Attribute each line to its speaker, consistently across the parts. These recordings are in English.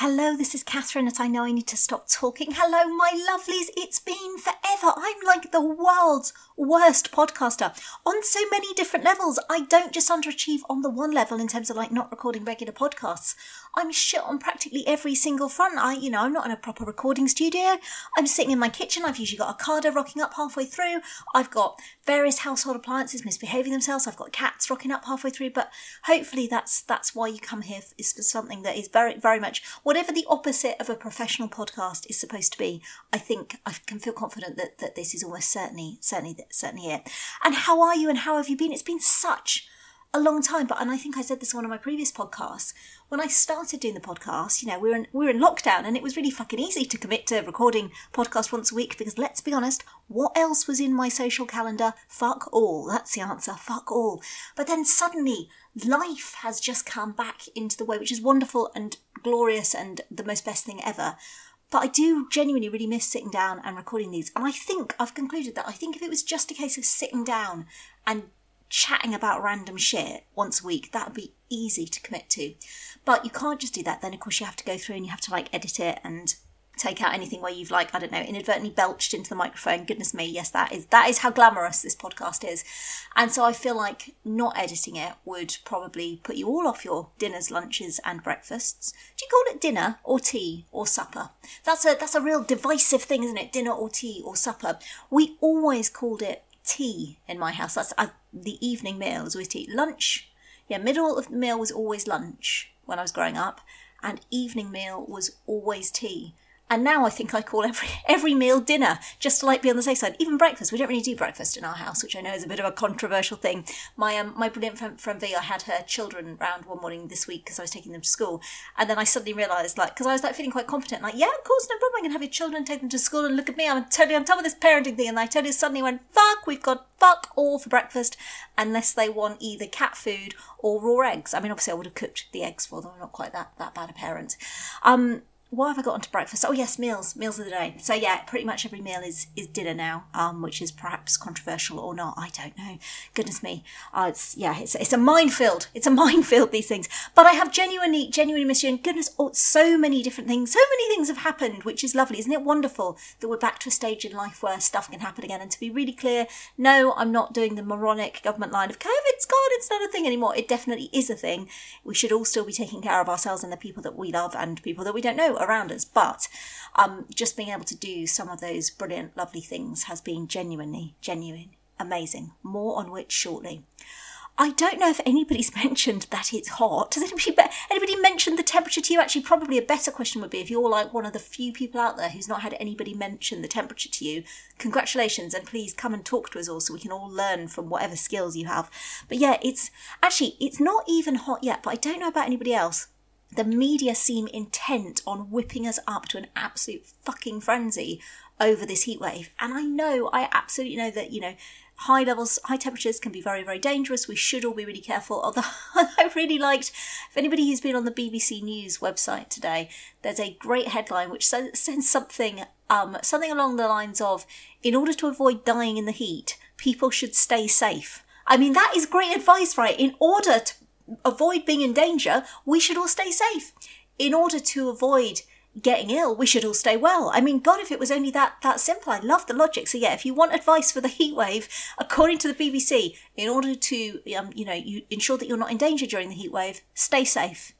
Speaker 1: Hello, this is Catherine at I Know I Need to Stop Talking. Hello, my lovelies. It's been forever. I'm like the world's worst podcaster on so many different levels. I don't just underachieve on the one level in terms of like not recording regular podcasts. I'm shit on practically every single front. I, you know, I'm not in a proper recording studio. I'm sitting in my kitchen. I've usually got a carder rocking up halfway through. I've got various household appliances misbehaving themselves. I've got cats rocking up halfway through. But hopefully, that's that's why you come here is for something that is very, very much whatever the opposite of a professional podcast is supposed to be. I think I can feel confident that that this is almost certainly, certainly, certainly it. And how are you? And how have you been? It's been such a long time. But and I think I said this in one of my previous podcasts. When I started doing the podcast, you know, we were in we were in lockdown and it was really fucking easy to commit to recording podcast once a week because let's be honest, what else was in my social calendar? Fuck all. That's the answer. Fuck all. But then suddenly life has just come back into the way, which is wonderful and glorious and the most best thing ever. But I do genuinely really miss sitting down and recording these. And I think I've concluded that I think if it was just a case of sitting down and chatting about random shit once a week, that would be easy to commit to. But you can't just do that. Then, of course, you have to go through and you have to like edit it and take out anything where you've like I don't know inadvertently belched into the microphone. Goodness me, yes, that is that is how glamorous this podcast is. And so I feel like not editing it would probably put you all off your dinners, lunches, and breakfasts. Do you call it dinner or tea or supper? That's a that's a real divisive thing, isn't it? Dinner or tea or supper. We always called it tea in my house. That's uh, the evening meal was always tea. Lunch, yeah, middle of the meal was always lunch when I was growing up, and evening meal was always tea. And now I think I call every every meal dinner, just to like be on the safe side. Even breakfast, we don't really do breakfast in our house, which I know is a bit of a controversial thing. My um, my brilliant friend, friend V, I had her children round one morning this week because I was taking them to school, and then I suddenly realised, like, because I was like feeling quite competent, like, yeah, of course, no problem, I can have your children, take them to school, and look at me, I'm totally on top of this parenting thing, and I totally suddenly went, fuck, we've got fuck all for breakfast, unless they want either cat food or raw eggs. I mean, obviously, I would have cooked the eggs for them. I'm not quite that that bad a parent. Um, why have I got onto breakfast? Oh yes, meals, meals of the day. So yeah, pretty much every meal is is dinner now, um, which is perhaps controversial or not. I don't know. Goodness me, uh, it's yeah, it's it's a minefield. It's a minefield these things. But I have genuinely, genuinely missed you. And goodness, oh, so many different things. So many things have happened, which is lovely, isn't it? Wonderful that we're back to a stage in life where stuff can happen again. And to be really clear, no, I'm not doing the moronic government line of COVID's gone. It's not a thing anymore. It definitely is a thing. We should all still be taking care of ourselves and the people that we love and people that we don't know around us. But um, just being able to do some of those brilliant, lovely things has been genuinely, genuine, amazing. More on which shortly. I don't know if anybody's mentioned that it's hot. Has anybody anybody mentioned the temperature to you? Actually, probably a better question would be if you're like one of the few people out there who's not had anybody mention the temperature to you. Congratulations, and please come and talk to us all so we can all learn from whatever skills you have. But yeah, it's actually it's not even hot yet. But I don't know about anybody else the media seem intent on whipping us up to an absolute fucking frenzy over this heat wave. And I know, I absolutely know that, you know, high levels, high temperatures can be very, very dangerous. We should all be really careful. Although I really liked, if anybody who's been on the BBC News website today, there's a great headline which says, says something, um, something along the lines of, in order to avoid dying in the heat, people should stay safe. I mean, that is great advice, right? In order to avoid being in danger, we should all stay safe. In order to avoid getting ill, we should all stay well. I mean, God, if it was only that that simple, I love the logic. So yeah, if you want advice for the heat wave, according to the BBC, in order to um, you know, you ensure that you're not in danger during the heat wave, stay safe.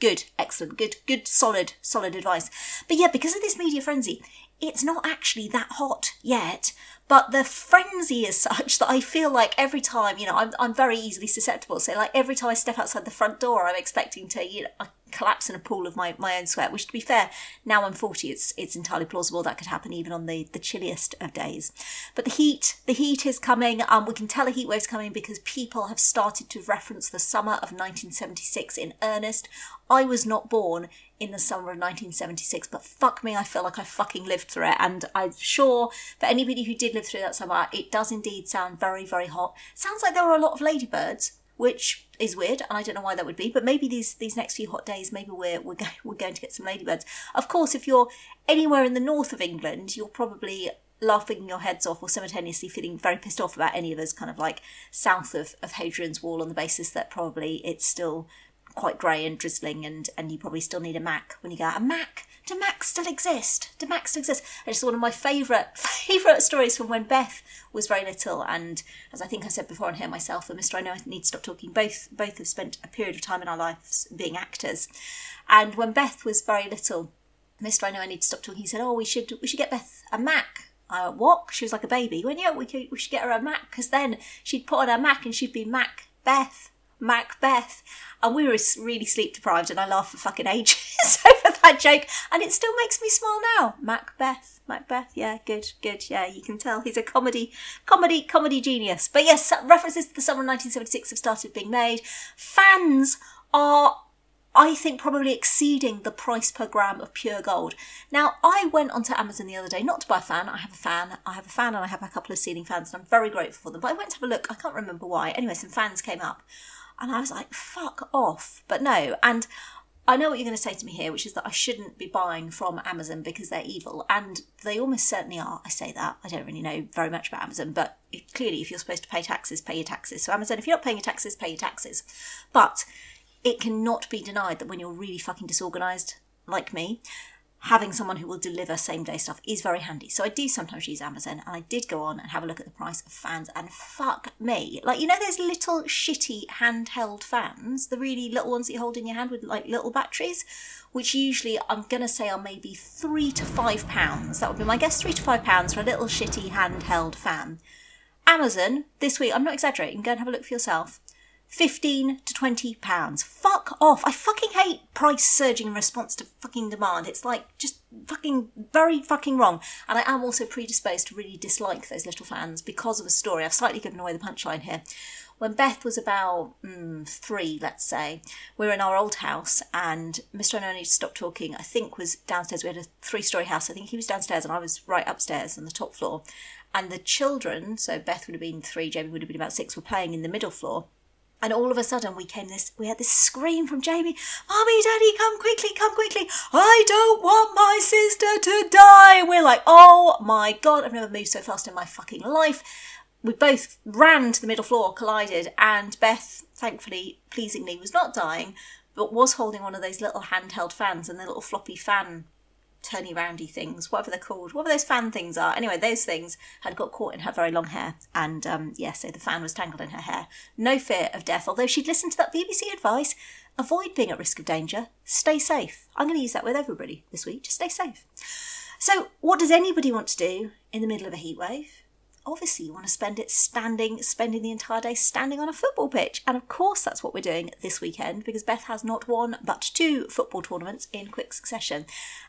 Speaker 1: Good, excellent, good, good, solid, solid advice. But yeah, because of this media frenzy, it's not actually that hot yet. But the frenzy is such that I feel like every time, you know, I'm, I'm very easily susceptible. So, like, every time I step outside the front door, I'm expecting to, you know, collapse in a pool of my, my own sweat, which to be fair, now I'm 40, it's it's entirely plausible that could happen even on the, the chilliest of days. But the heat, the heat is coming. Um, we can tell a heat wave's coming because people have started to reference the summer of 1976 in earnest. I was not born in the summer of 1976, but fuck me, I feel like I fucking lived through it. And I'm sure for anybody who did live through that summer, it does indeed sound very, very hot. Sounds like there were a lot of ladybirds, which is weird, and I don't know why that would be. But maybe these these next few hot days, maybe we're we're, go- we're going to get some ladybirds. Of course, if you're anywhere in the north of England, you're probably laughing your heads off or simultaneously feeling very pissed off about any of us kind of like south of, of Hadrian's Wall on the basis that probably it's still quite grey and drizzling, and and you probably still need a Mac when you go out. a Mac. Do Macs still exist? Do Macs still exist? It's one of my favourite favourite stories from when Beth was very little, and as I think I said before on here myself, and Mr. I know I need to stop talking. Both both have spent a period of time in our lives being actors, and when Beth was very little, Mr. I know I need to stop talking. He said, "Oh, we should we should get Beth a Mac." I went, what? She was like a baby. He went, yeah, we, could, we should get her a Mac because then she'd put on her Mac and she'd be Mac Beth. Macbeth. And we were really sleep deprived, and I laughed for fucking ages over that joke, and it still makes me smile now. Macbeth, Macbeth, yeah, good, good, yeah, you can tell he's a comedy, comedy, comedy genius. But yes, uh, references to the summer of 1976 have started being made. Fans are I think probably exceeding the price per gram of pure gold. Now, I went onto Amazon the other day, not to buy a fan. I have a fan. I have a fan and I have a couple of ceiling fans and I'm very grateful for them. But I went to have a look. I can't remember why. Anyway, some fans came up and I was like, fuck off. But no. And I know what you're going to say to me here, which is that I shouldn't be buying from Amazon because they're evil. And they almost certainly are. I say that. I don't really know very much about Amazon, but clearly, if you're supposed to pay taxes, pay your taxes. So, Amazon, if you're not paying your taxes, pay your taxes. But it cannot be denied that when you're really fucking disorganized, like me, having someone who will deliver same day stuff is very handy. So I do sometimes use Amazon and I did go on and have a look at the price of fans and fuck me. Like, you know, those little shitty handheld fans, the really little ones that you hold in your hand with like little batteries, which usually I'm going to say are maybe three to five pounds. That would be my guess, three to five pounds for a little shitty handheld fan. Amazon this week, I'm not exaggerating, go and have a look for yourself. 15 to 20 pounds. Fuck off. I fucking hate price surging in response to fucking demand. It's like just fucking very fucking wrong. And I am also predisposed to really dislike those little fans because of a story. I've slightly given away the punchline here. When Beth was about mm, three, let's say, we were in our old house and Mr. Only stopped talking, I think was downstairs. We had a three story house. I think he was downstairs and I was right upstairs on the top floor. And the children, so Beth would have been three, Jamie would have been about six, were playing in the middle floor and all of a sudden, we came this. We had this scream from Jamie, "Mommy, Daddy, come quickly, come quickly! I don't want my sister to die!" We're like, "Oh my god! I've never moved so fast in my fucking life." We both ran to the middle floor, collided, and Beth, thankfully, pleasingly, was not dying, but was holding one of those little handheld fans and the little floppy fan turny roundy things, whatever they're called, whatever those fan things are. Anyway, those things had got caught in her very long hair, and um, yeah, so the fan was tangled in her hair. No fear of death, although she'd listened to that BBC advice avoid being at risk of danger, stay safe. I'm going to use that with everybody this week, just stay safe. So, what does anybody want to do in the middle of a heat wave? Obviously you want to spend it standing, spending the entire day standing on a football pitch. And of course, that's what we're doing this weekend because Beth has not one but two football tournaments in quick succession.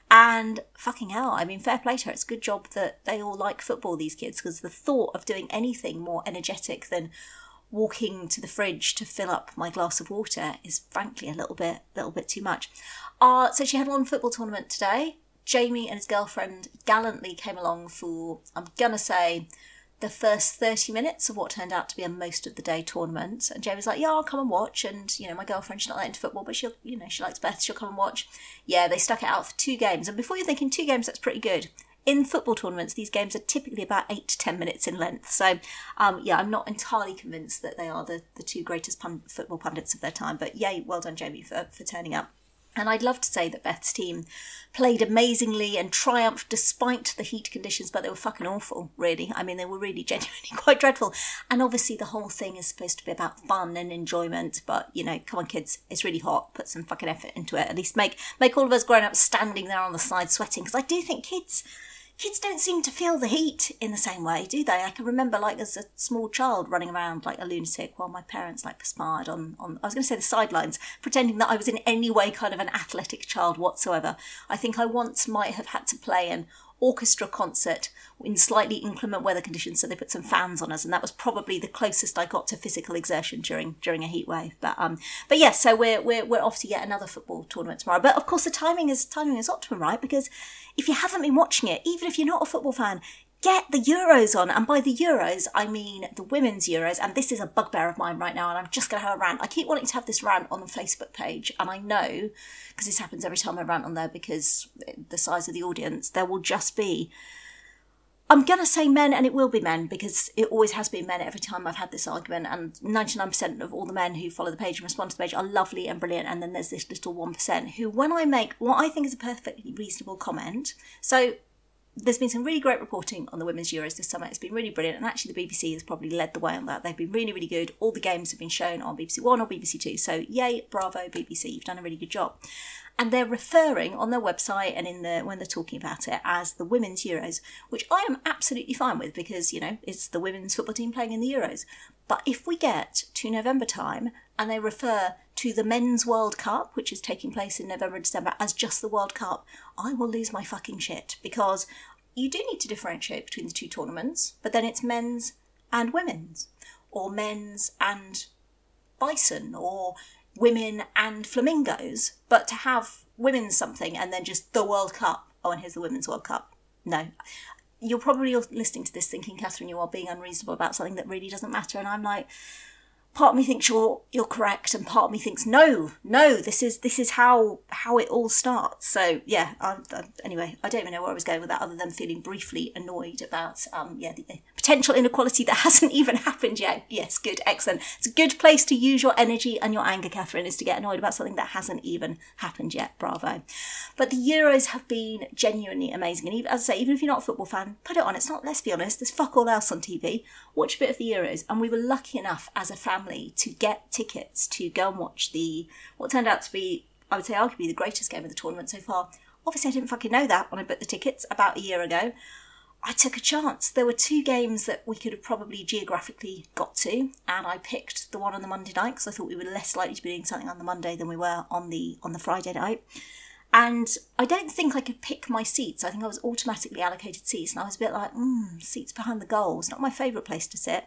Speaker 1: And fucking hell, I mean, fair play to her. It's a good job that they all like football, these kids, because the thought of doing anything more energetic than walking to the fridge to fill up my glass of water is frankly a little bit, little bit too much. Uh, so she had one football tournament today. Jamie and his girlfriend gallantly came along for, I'm gonna say, the first 30 minutes of what turned out to be a most of the day tournament. And Jay was like, Yeah, I'll come and watch. And, you know, my girlfriend, she's not that into football, but she'll, you know, she likes Beth, she'll come and watch. Yeah, they stuck it out for two games. And before you're thinking two games, that's pretty good. In football tournaments, these games are typically about eight to ten minutes in length. So, um, yeah, I'm not entirely convinced that they are the, the two greatest football pundits of their time. But yay, well done, Jamie, for, for turning up. And I'd love to say that Beth's team played amazingly and triumphed despite the heat conditions, but they were fucking awful, really. I mean, they were really genuinely quite dreadful. And obviously, the whole thing is supposed to be about fun and enjoyment, but you know, come on, kids, it's really hot. Put some fucking effort into it. At least make make all of us grown up standing there on the side sweating, because I do think kids kids don't seem to feel the heat in the same way, do they? I can remember, like, as a small child running around like a lunatic while my parents, like, perspired on, on I was going to say the sidelines, pretending that I was in any way kind of an athletic child whatsoever. I think I once might have had to play an orchestra concert in slightly inclement weather conditions, so they put some fans on us, and that was probably the closest I got to physical exertion during during a heat wave. But um, but yes, yeah, so we're we're we're off to yet another football tournament tomorrow. But of course, the timing is timing is optimum, right? Because if you haven't been watching it, even if you're not a football fan, get the Euros on. And by the Euros, I mean the women's Euros. And this is a bugbear of mine right now. And I'm just going to have a rant. I keep wanting to have this rant on the Facebook page. And I know, because this happens every time I rant on there because the size of the audience, there will just be I'm going to say men, and it will be men because it always has been men every time I've had this argument. And 99% of all the men who follow the page and respond to the page are lovely and brilliant. And then there's this little 1% who, when I make what I think is a perfectly reasonable comment, so there's been some really great reporting on the women's Euros this summer. It's been really brilliant, and actually the BBC has probably led the way on that. They've been really, really good. All the games have been shown on BBC One or BBC Two. So yay, bravo BBC, you've done a really good job and they're referring on their website and in the when they're talking about it as the women's Euros, which I am absolutely fine with because you know it's the women's football team playing in the Euros. But if we get to November time and they refer to the men's World Cup, which is taking place in November December, as just the World Cup, I will lose my fucking shit because you do need to differentiate between the two tournaments, but then it's men's and women's, or men's and bison, or women and flamingos, but to have women's something and then just the World Cup. Oh, and here's the Women's World Cup. No. You're probably listening to this thinking, Catherine, you are being unreasonable about something that really doesn't matter. And I'm like, part of me thinks you're you're correct and part of me thinks no no this is this is how how it all starts. So yeah I, I, anyway i don't even know where i was going with that other than feeling briefly annoyed about um yeah the, the potential inequality that hasn't even happened yet. Yes good excellent. It's a good place to use your energy and your anger catherine is to get annoyed about something that hasn't even happened yet. Bravo. But the euros have been genuinely amazing. And even, as i say even if you're not a football fan put it on. It's not let's be honest there's fuck all else on tv watch a bit of the euros. And we were lucky enough as a family family to get tickets to go and watch the what turned out to be, I would say, arguably the greatest game of the tournament so far. Obviously, I didn't fucking know that when I booked the tickets about a year ago. I took a chance. There were two games that we could have probably geographically got to, and I picked the one on the Monday night because I thought we were less likely to be doing something on the Monday than we were on the on the Friday night. And I don't think I could pick my seats. I think I was automatically allocated seats, and I was a bit like, mm, seats behind the goal. It's not my favourite place to sit.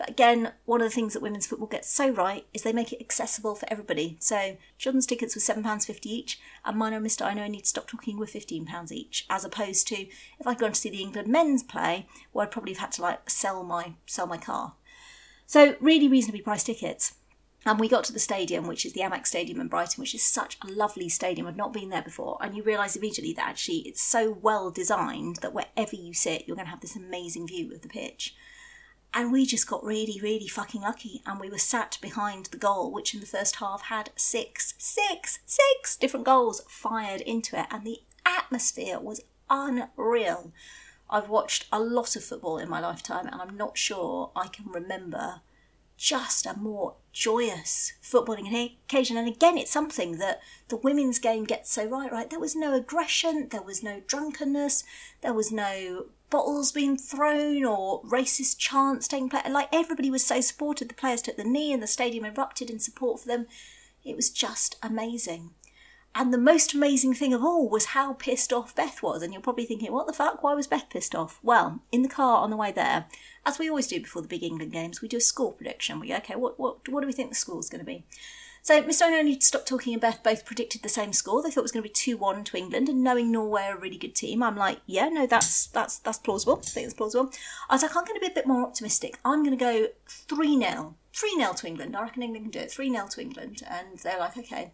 Speaker 1: But again, one of the things that women's football gets so right is they make it accessible for everybody. So children's tickets were £7.50 each, and mine and Mr. I Know I Need to Stop Talking were £15 each, as opposed to if I'd gone to see the England men's play, where I'd probably have had to like sell my sell my car. So really reasonably priced tickets. And we got to the stadium, which is the Amex Stadium in Brighton, which is such a lovely stadium. I've not been there before. And you realise immediately that actually it's so well designed that wherever you sit, you're going to have this amazing view of the pitch. And we just got really, really fucking lucky. And we were sat behind the goal, which in the first half had six, six, six different goals fired into it. And the atmosphere was unreal. I've watched a lot of football in my lifetime, and I'm not sure I can remember just a more joyous footballing occasion. And again, it's something that the women's game gets so right, right? There was no aggression, there was no drunkenness, there was no bottles being thrown or racist chants taking place. Like everybody was so supported. The players took the knee and the stadium erupted in support for them. It was just amazing. And the most amazing thing of all was how pissed off Beth was. And you're probably thinking, what the fuck? Why was Beth pissed off? Well, in the car on the way there, as we always do before the big England games, we do a score prediction. We go, okay, what, what, what do we think the score is going to be? So Mr. To Stop Talking and Beth both predicted the same score. They thought it was going to be 2 1 to England, and knowing Norway are a really good team, I'm like, yeah, no, that's that's that's plausible. I think it's plausible. I was like, I'm going to be a bit more optimistic. I'm going to go 3 0. 3 0 to England. I reckon England can do it. 3 0 to England. And they're like, okay.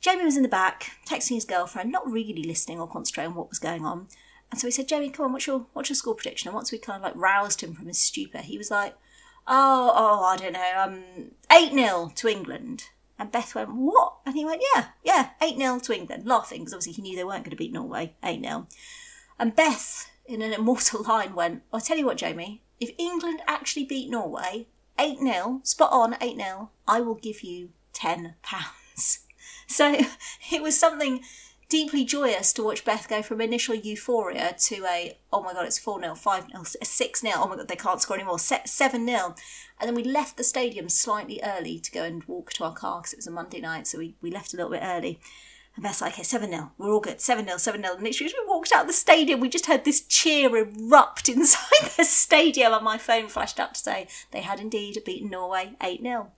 Speaker 1: Jamie was in the back, texting his girlfriend, not really listening or concentrating on what was going on. And so he said, Jamie, come on, what's your what's your score prediction? And once we kind of like roused him from his stupor, he was like, Oh, oh, I don't know, um, 8 0 to England. And Beth went, What? And he went, Yeah, yeah, 8 0 to England, laughing because obviously he knew they weren't going to beat Norway, 8 0. And Beth, in an immortal line, went, I'll tell you what, Jamie, if England actually beat Norway 8 0, spot on 8 0, I will give you £10. So it was something deeply joyous to watch Beth go from initial euphoria to a, oh my god, it's 4 0, 5 0, 6 0, oh my god, they can't score anymore, 7 0. And then we left the stadium slightly early to go and walk to our car because it was a Monday night, so we, we left a little bit early. And Beth's like, okay, 7 0, we're all good, 7 0, 7 0. And literally, as we walked out of the stadium, we just heard this cheer erupt inside the stadium, and my phone flashed up to say they had indeed beaten Norway 8 0.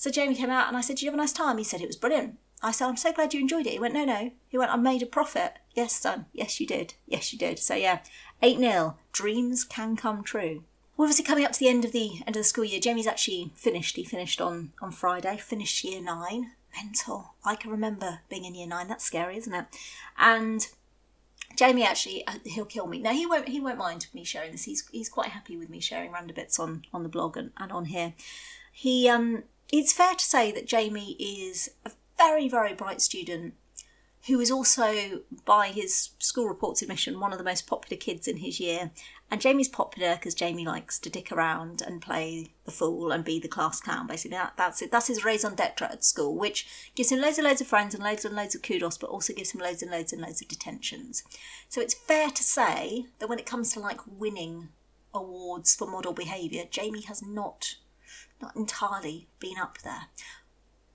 Speaker 1: So Jamie came out and I said, Did you have a nice time? He said, It was brilliant. I said, I'm so glad you enjoyed it. He went, No, no. He went, I made a profit. Yes, son. Yes, you did. Yes, you did. So, yeah, 8 0. Dreams can come true. We're obviously coming up to the end of the end of the school year. Jamie's actually finished. He finished on, on Friday, finished year nine. Mental. I can remember being in year nine. That's scary, isn't it? And Jamie actually uh, he'll kill me. No, he won't. He won't mind me sharing this. He's he's quite happy with me sharing random bits on on the blog and, and on here. He um, it's fair to say that Jamie is a very very bright student who is also, by his school reports admission, one of the most popular kids in his year. And Jamie's popular because Jamie likes to dick around and play the fool and be the class clown. Basically, that, that's it. That's his raison d'etre at school, which gives him loads and loads of friends and loads and loads of kudos, but also gives him loads and loads and loads of detentions. So it's fair to say that when it comes to like winning awards for model behaviour, Jamie has not not entirely been up there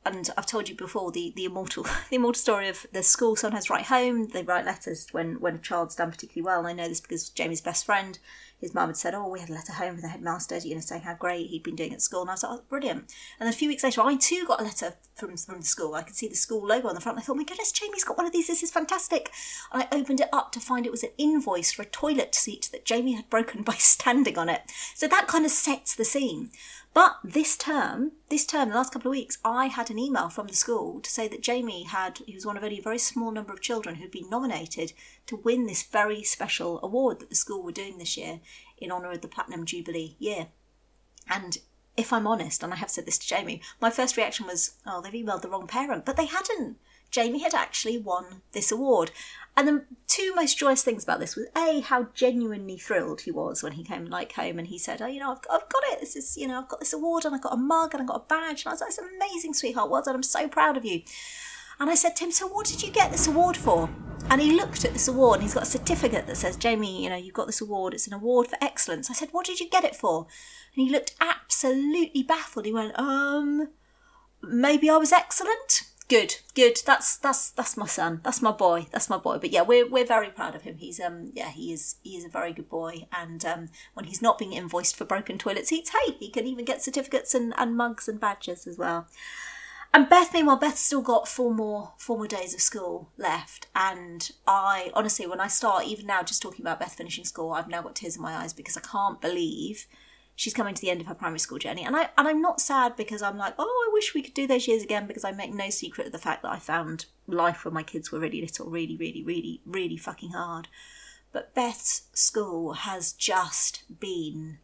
Speaker 1: and I've told you before the, the immortal the immortal story of the school sometimes write home. They write letters when when a child's done particularly well. And I know this because Jamie's best friend, his mum had said, "Oh, we had a letter home from the headmaster, you know, saying how great he'd been doing at school." And I was like, "Oh, brilliant!" And then a few weeks later, I too got a letter from from the school. I could see the school logo on the front. I thought, "My goodness, Jamie's got one of these. This is fantastic!" And I opened it up to find it was an invoice for a toilet seat that Jamie had broken by standing on it. So that kind of sets the scene. But this term, this term, the last couple of weeks, I had an email from the school to say that Jamie had, he was one of only a very small number of children who'd been nominated to win this very special award that the school were doing this year in honour of the Platinum Jubilee year. And if I'm honest, and I have said this to Jamie, my first reaction was, oh, they've emailed the wrong parent. But they hadn't. Jamie had actually won this award. And the two most joyous things about this was A, how genuinely thrilled he was when he came like home and he said, Oh, you know, I've, I've got it. This is, you know, I've got this award and I've got a mug and I've got a badge. And I was like, It's amazing, sweetheart. Well done. I'm so proud of you. And I said to him, So what did you get this award for? And he looked at this award and he's got a certificate that says, Jamie, you know, you've got this award. It's an award for excellence. I said, What did you get it for? And he looked absolutely baffled. He went, Um, maybe I was excellent good good. That's that's that's my son. That's my boy. That's my boy. But yeah we're we're very proud of him. He's um yeah he is he is a very good boy. And um when he's not being invoiced for broken toilet seats hey he can even get certificates and, and mugs and badges as well. And Beth, meanwhile, Beth's still got four more four more days of school left. And I honestly, when I start, even now, just talking about Beth finishing school, I've now got tears in my eyes because I can't believe she's coming to the end of her primary school journey. And I and I'm not sad because I'm like, oh, wish we could do those years again because I make no secret of the fact that I found life when my kids were really little really, really, really, really fucking hard. But Beth's school has just been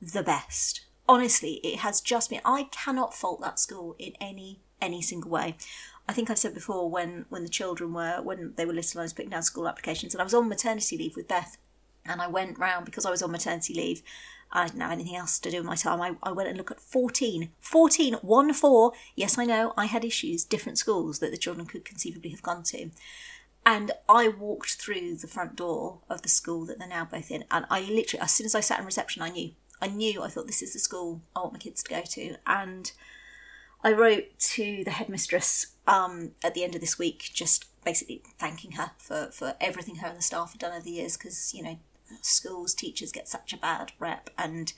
Speaker 1: the best. Honestly, it has just been I cannot fault that school in any any single way. I think I've said before when when the children were when they were little I was putting down school applications and I was on maternity leave with Beth and I went round because I was on maternity leave I didn't have anything else to do with my time. I, I went and looked at 14. 14, 1 4. Yes, I know, I had issues, different schools that the children could conceivably have gone to. And I walked through the front door of the school that they're now both in. And I literally, as soon as I sat in reception, I knew. I knew, I thought, this is the school I want my kids to go to. And I wrote to the headmistress um, at the end of this week, just basically thanking her for, for everything her and the staff had done over the years because, you know, schools, teachers get such a bad rep, and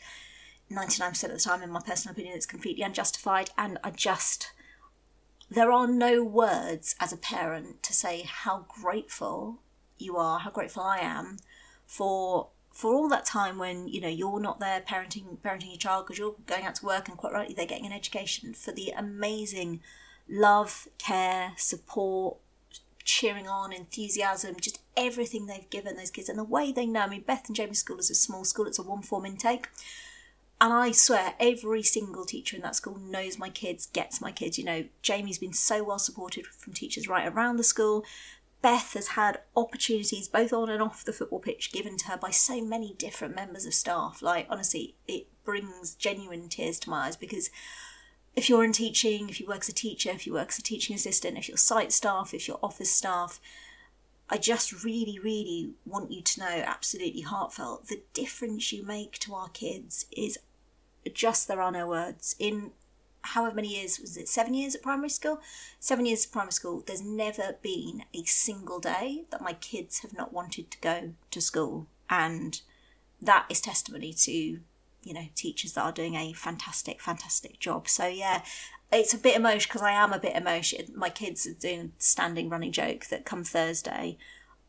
Speaker 1: 99% of the time, in my personal opinion, it's completely unjustified. And I just, there are no words as a parent to say how grateful you are, how grateful I am for for all that time when you know you're not there parenting parenting your child because you're going out to work and quite rightly they're getting an education for the amazing love care support cheering on, enthusiasm, just everything they've given those kids and the way they know. I mean, Beth and Jamie's school is a small school, it's a one form intake. And I swear, every single teacher in that school knows my kids, gets my kids. You know, Jamie's been so well supported from teachers right around the school. Beth has had opportunities, both on and off the football pitch, given to her by so many different members of staff. Like, honestly, it brings genuine tears to my eyes because if you're in teaching, if you work as a teacher, if you work as a teaching assistant, if you're site staff, if you're office staff, I just really, really want you to know, absolutely heartfelt, the difference you make to our kids is just there are no words. In however many years, was it seven years at primary school? Seven years at primary school, there's never been a single day that my kids have not wanted to go to school. And that is testimony to you know teachers that are doing a fantastic fantastic job. So yeah it's a bit emotional because i am a bit emotional my kids are doing standing running joke that come thursday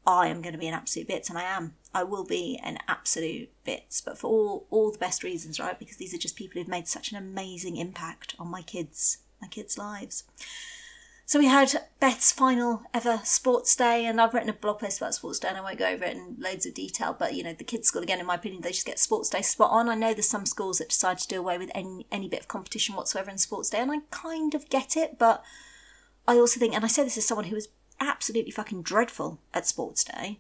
Speaker 1: i am going to be an absolute bits and i am. I will be an absolute bits but for all all the best reasons right? Because these are just people who've made such an amazing impact on my kids my kids lives So we had Beth's final ever sports day, and I've written a blog post about sports day, and I won't go over it in loads of detail. But you know, the kids' school again, in my opinion, they just get sports day spot on. I know there's some schools that decide to do away with any any bit of competition whatsoever in sports day, and I kind of get it. But I also think, and I say this as someone who was absolutely fucking dreadful at sports day.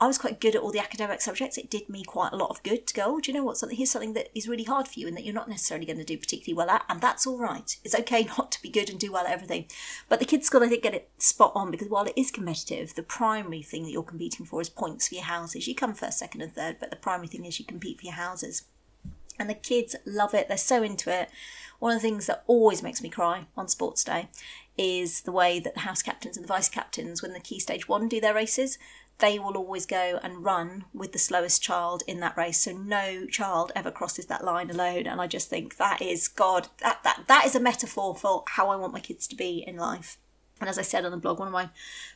Speaker 1: I was quite good at all the academic subjects. It did me quite a lot of good to go, oh, do you know what? Something here's something that is really hard for you and that you're not necessarily going to do particularly well at, and that's all right. It's okay not to be good and do well at everything. But the kids' school, I think, get it spot on because while it is competitive, the primary thing that you're competing for is points for your houses. You come first, second, and third, but the primary thing is you compete for your houses. And the kids love it. They're so into it. One of the things that always makes me cry on sports day is the way that the house captains and the vice captains, when the key stage one do their races, they will always go and run with the slowest child in that race. So no child ever crosses that line alone. And I just think that is God, that, that, that is a metaphor for how I want my kids to be in life. And as I said on the blog, one of my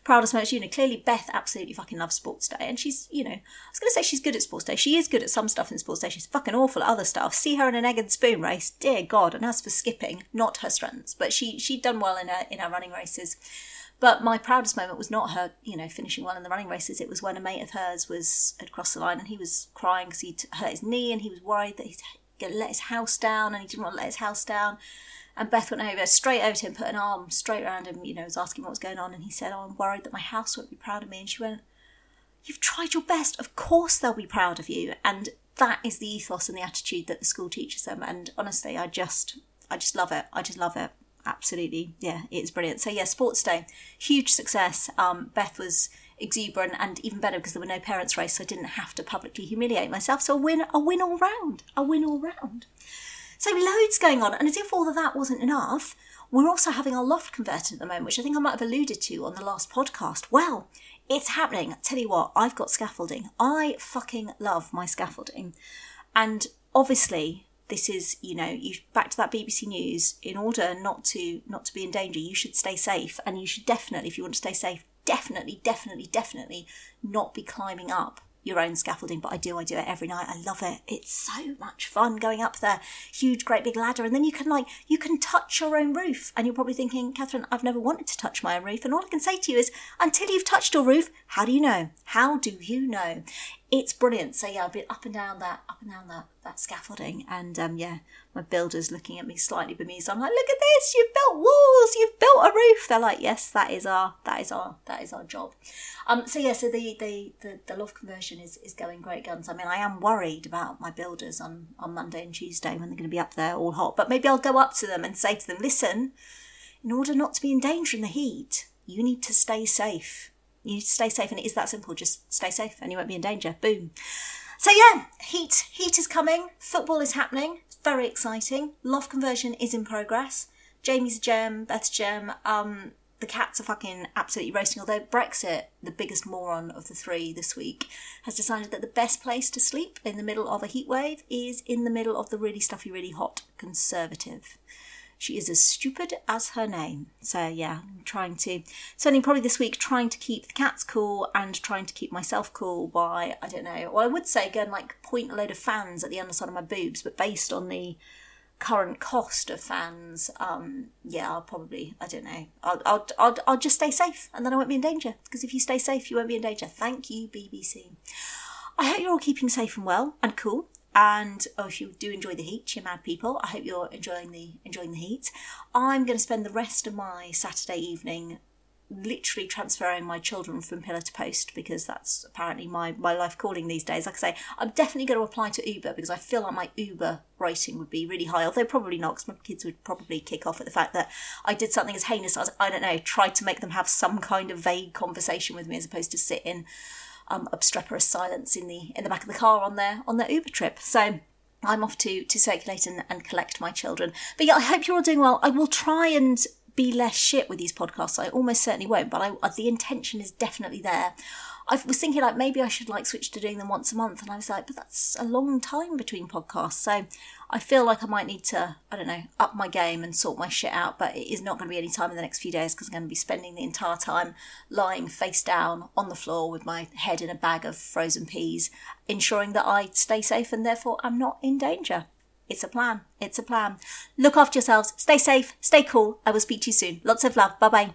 Speaker 1: proudest moments, you know, clearly Beth absolutely fucking loves sports day. And she's, you know, I was going to say she's good at sports day. She is good at some stuff in sports day. She's fucking awful at other stuff. See her in an egg and spoon race, dear God. And as for skipping, not her strengths. But she, she'd done well in her, in her running races. But my proudest moment was not her, you know, finishing well in the running races. It was when a mate of hers was had crossed the line and he was crying because he'd hurt his knee and he was worried that he'd let his house down and he didn't want to let his house down. And Beth went over, straight over to him, put an arm straight around him, you know, was asking what was going on. And he said, Oh, I'm worried that my house won't be proud of me. And she went, You've tried your best. Of course they'll be proud of you. And that is the ethos and the attitude that the school teaches them. And honestly, I just, I just love it. I just love it absolutely, yeah, it's brilliant. So yeah, Sports Day, huge success. Um, Beth was exuberant and even better because there were no parents' race, so I didn't have to publicly humiliate myself. So a win, a win all round, a win all round. So loads going on, and as if all of that wasn't enough, we're also having our loft converted at the moment, which I think I might have alluded to on the last podcast. Well, it's happening. I tell you what, I've got scaffolding. I fucking love my scaffolding, and obviously this is you know you back to that bbc news in order not to not to be in danger you should stay safe and you should definitely if you want to stay safe definitely definitely definitely not be climbing up your own scaffolding, but I do. I do it every night. I love it. It's so much fun going up there, huge, great big ladder, and then you can like you can touch your own roof. And you're probably thinking, Catherine, I've never wanted to touch my own roof. And all I can say to you is, until you've touched your roof, how do you know? How do you know? It's brilliant. So yeah, I've been up and down that, up and down that that scaffolding, and um, yeah, my builder's looking at me slightly bemused. I'm like, look at this, you've built walls, you've built a roof. They're like, yes, that is our, that is our, that is our job. Um, so yeah, so the the the, the loft conversion is is going great guns. I mean, I am worried about my builders on on Monday and Tuesday when they're going to be up there all hot, but maybe I'll go up to them and say to them, listen, in order not to be in danger in the heat, you need to stay safe. You need to stay safe, and it is that simple. Just stay safe, and you won't be in danger. Boom. So yeah, heat heat is coming. Football is happening. Very exciting. Loft conversion is in progress. Jamie's a gem. Beth's a gem. Um, the cats are fucking absolutely roasting. Although Brexit, the biggest moron of the three this week, has decided that the best place to sleep in the middle of a heat wave is in the middle of the really stuffy, really hot Conservative. She is as stupid as her name. So yeah, trying to spending probably this week trying to keep the cats cool and trying to keep myself cool by I don't know. Well, I would say go and like point a load of fans at the underside of my boobs, but based on the current cost of fans, um, yeah, I'll probably I don't know. I'll I'll I'll, I'll just stay safe, and then I won't be in danger. Because if you stay safe, you won't be in danger. Thank you, BBC. I hope you're all keeping safe and well and cool. And oh, if you do enjoy the heat, you mad people, I hope you're enjoying the enjoying the heat. I'm going to spend the rest of my Saturday evening literally transferring my children from pillar to post because that's apparently my, my life calling these days. Like I say, I'm definitely going to apply to Uber because I feel like my Uber rating would be really high, although probably not because my kids would probably kick off at the fact that I did something as heinous as, I don't know, tried to make them have some kind of vague conversation with me as opposed to sit in um, obstreperous silence in the in the back of the car on their on their Uber trip. So I'm off to to circulate and, and collect my children. But yeah, I hope you're all doing well. I will try and be less shit with these podcasts. I almost certainly won't, but I, the intention is definitely there. I was thinking like maybe I should like switch to doing them once a month, and I was like, but that's a long time between podcasts. So I feel like I might need to, I don't know, up my game and sort my shit out. But it is not going to be any time in the next few days because I'm going to be spending the entire time lying face down on the floor with my head in a bag of frozen peas, ensuring that I stay safe and therefore I'm not in danger. It's a plan. It's a plan. Look after yourselves. Stay safe. Stay cool. I will speak to you soon. Lots of love. Bye bye.